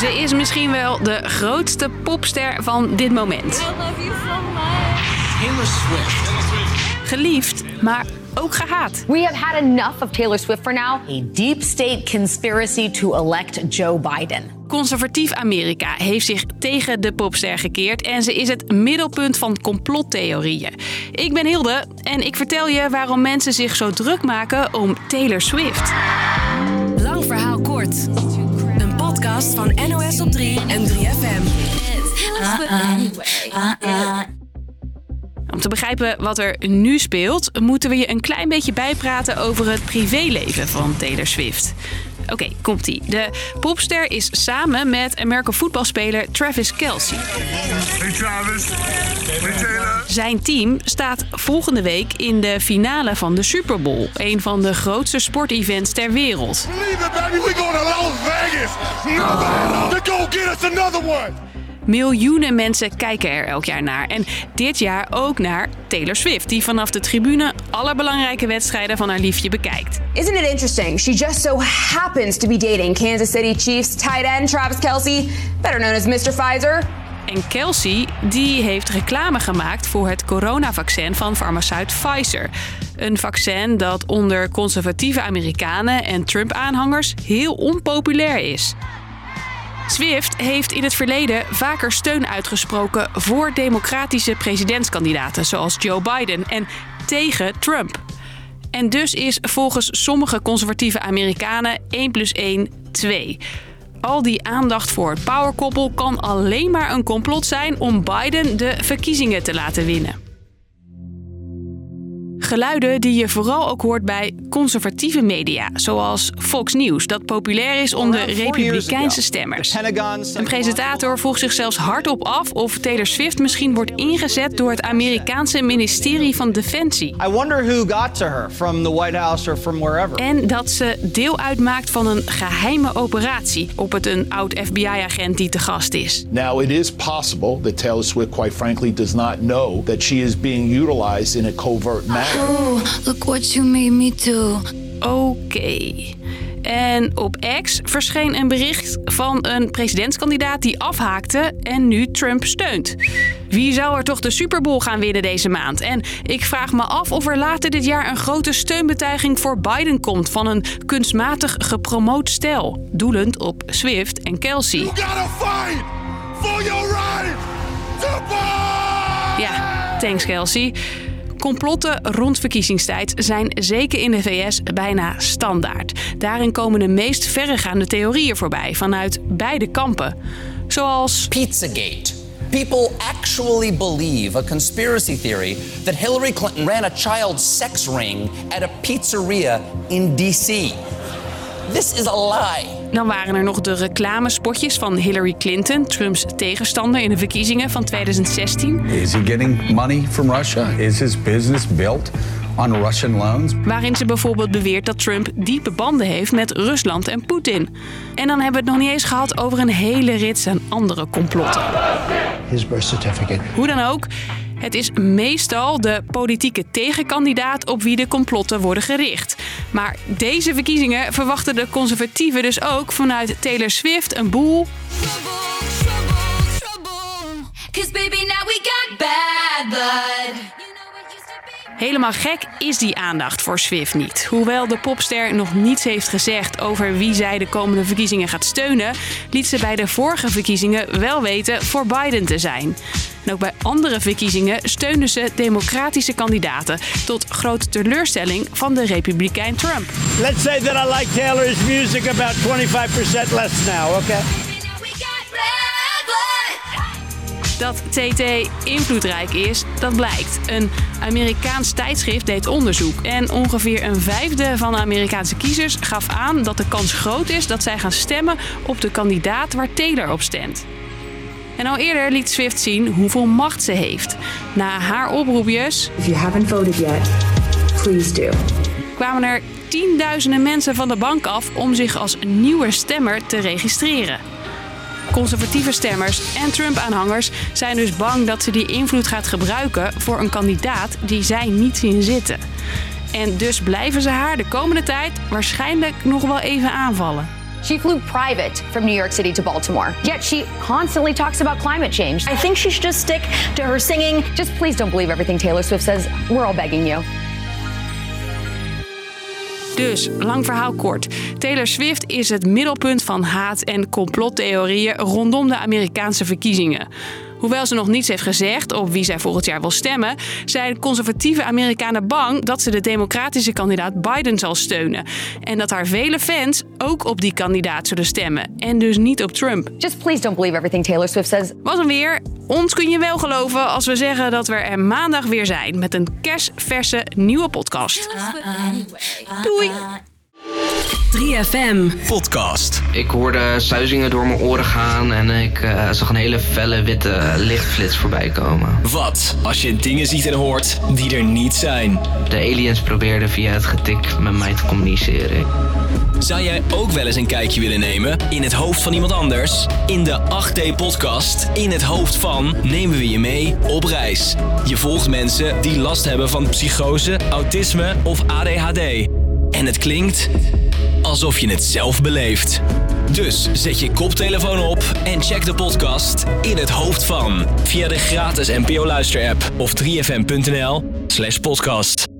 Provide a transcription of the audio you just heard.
Ze is misschien wel de grootste popster van dit moment. Taylor Swift. Geliefd, maar ook gehaat. We have had enough of Taylor Swift for now. A deep state conspiracy to elect Joe Biden. Conservatief Amerika heeft zich tegen de popster gekeerd en ze is het middelpunt van complottheorieën. Ik ben Hilde en ik vertel je waarom mensen zich zo druk maken om Taylor Swift. Lang verhaal kort. Van NOS op 3 en 3FM. Om te begrijpen wat er nu speelt, moeten we je een klein beetje bijpraten over het privéleven van Taylor Swift. Oké, komt-ie. De popster is samen met American voetbalspeler Travis Kelce. Hey Travis. Hey Taylor. Zijn team staat volgende week in de finale van de Super Bowl, een van de grootste sportevents ter wereld. Believe it, baby. We going to Las Vegas. They're gonna get us another one. Miljoenen mensen kijken er elk jaar naar. En dit jaar ook naar Taylor Swift, die vanaf de tribune alle belangrijke wedstrijden van haar liefje bekijkt. Isn't it interesting? She just so happens to be dating Kansas City Chiefs tight end Travis Kelsey, better known as Mr. Pfizer. En Kelsey die heeft reclame gemaakt voor het coronavaccin van farmaceut Pfizer. Een vaccin dat onder conservatieve Amerikanen en Trump-aanhangers heel onpopulair is. Swift heeft in het verleden vaker steun uitgesproken voor democratische presidentskandidaten zoals Joe Biden en tegen Trump. En dus is volgens sommige conservatieve Amerikanen 1 plus 1 2. Al die aandacht voor het powerkoppel kan alleen maar een complot zijn om Biden de verkiezingen te laten winnen. Geluiden die je vooral ook hoort bij conservatieve media, zoals Fox News, dat populair is onder republikeinse stemmers. Een presentator vroeg zich zelfs hardop af of Taylor Swift misschien wordt ingezet door het Amerikaanse ministerie van Defensie. En dat ze deel uitmaakt van een geheime operatie op het een oud FBI-agent die te gast is. Now, it is possible that Taylor Swift, quite frankly, does not know that she is being utilized in a covert manner. Oh, look what you made me do. Oké. En op X verscheen een bericht van een presidentskandidaat die afhaakte en nu Trump steunt. Wie zou er toch de Super Bowl gaan winnen deze maand? En ik vraag me af of er later dit jaar een grote steunbetuiging voor Biden komt van een kunstmatig gepromoot stel, doelend op Swift en Kelsey. You gotta fight for your right to. Ja, thanks Kelsey. Complotten rond verkiezingstijd zijn zeker in de VS bijna standaard. Daarin komen de meest verregaande theorieën voorbij vanuit beide kampen. Zoals Pizzagate. People actually believe a conspiracy theory that Hillary Clinton ran a child sex ring at a pizzeria in D.C. This is a lie. Dan waren er nog de reclamespotjes van Hillary Clinton, Trumps tegenstander in de verkiezingen van 2016. Is he getting money from Russia? Is his business built on Russian loans? Waarin ze bijvoorbeeld beweert dat Trump diepe banden heeft met Rusland en Poetin. En dan hebben we het nog niet eens gehad over een hele rits aan andere complotten. His birth certificate. Hoe dan ook, het is meestal de politieke tegenkandidaat op wie de complotten worden gericht. Maar deze verkiezingen verwachten de conservatieven dus ook vanuit Taylor Swift een boel. Helemaal gek is die aandacht voor Swift niet. Hoewel de popster nog niets heeft gezegd over wie zij de komende verkiezingen gaat steunen, liet ze bij de vorige verkiezingen wel weten voor Biden te zijn. En ook bij andere verkiezingen steunde ze democratische kandidaten, tot grote teleurstelling van de republikein Trump. Let's say that I like Taylor's music about 25% less now, okay? Dat TT invloedrijk is, dat blijkt. Een Amerikaans tijdschrift deed onderzoek. En ongeveer een vijfde van de Amerikaanse kiezers gaf aan dat de kans groot is dat zij gaan stemmen op de kandidaat waar Taylor op stemt. En al eerder liet Swift zien hoeveel macht ze heeft. Na haar oproepjes If you haven't voted yet, please do. kwamen er tienduizenden mensen van de bank af om zich als nieuwe stemmer te registreren. Conservatieve stemmers en Trump-aanhangers zijn dus bang dat ze die invloed gaat gebruiken voor een kandidaat die zij niet zien zitten. En dus blijven ze haar de komende tijd waarschijnlijk nog wel even aanvallen. She flew private from New York City to Baltimore. Yet she constantly talks about climate change. I think she should just stick to her singing. Just please don't believe everything Taylor Swift says. We're all begging you. Dus, lang verhaal kort. Taylor Swift is het middelpunt van haat- en complottheorieën rondom de Amerikaanse verkiezingen. Hoewel ze nog niets heeft gezegd op wie zij volgend jaar wil stemmen, zijn conservatieve Amerikanen bang dat ze de democratische kandidaat Biden zal steunen. En dat haar vele fans ook op die kandidaat zullen stemmen. En dus niet op Trump. Just please don't believe everything Taylor Swift says. Was hem weer. Ons kun je wel geloven als we zeggen dat we er maandag weer zijn met een kersverse nieuwe podcast. Doei! 3FM. Podcast. Ik hoorde suizingen door mijn oren gaan en ik uh, zag een hele felle witte lichtflits voorbij komen. Wat als je dingen ziet en hoort die er niet zijn? De aliens probeerden via het getik met mij te communiceren. Zou jij ook wel eens een kijkje willen nemen in het hoofd van iemand anders? In de 8D-podcast In het hoofd van nemen we je mee op reis. Je volgt mensen die last hebben van psychose, autisme of ADHD. En het klinkt alsof je het zelf beleeft. Dus zet je koptelefoon op en check de podcast In het hoofd van via de gratis NPO Luister app of 3fm.nl/podcast.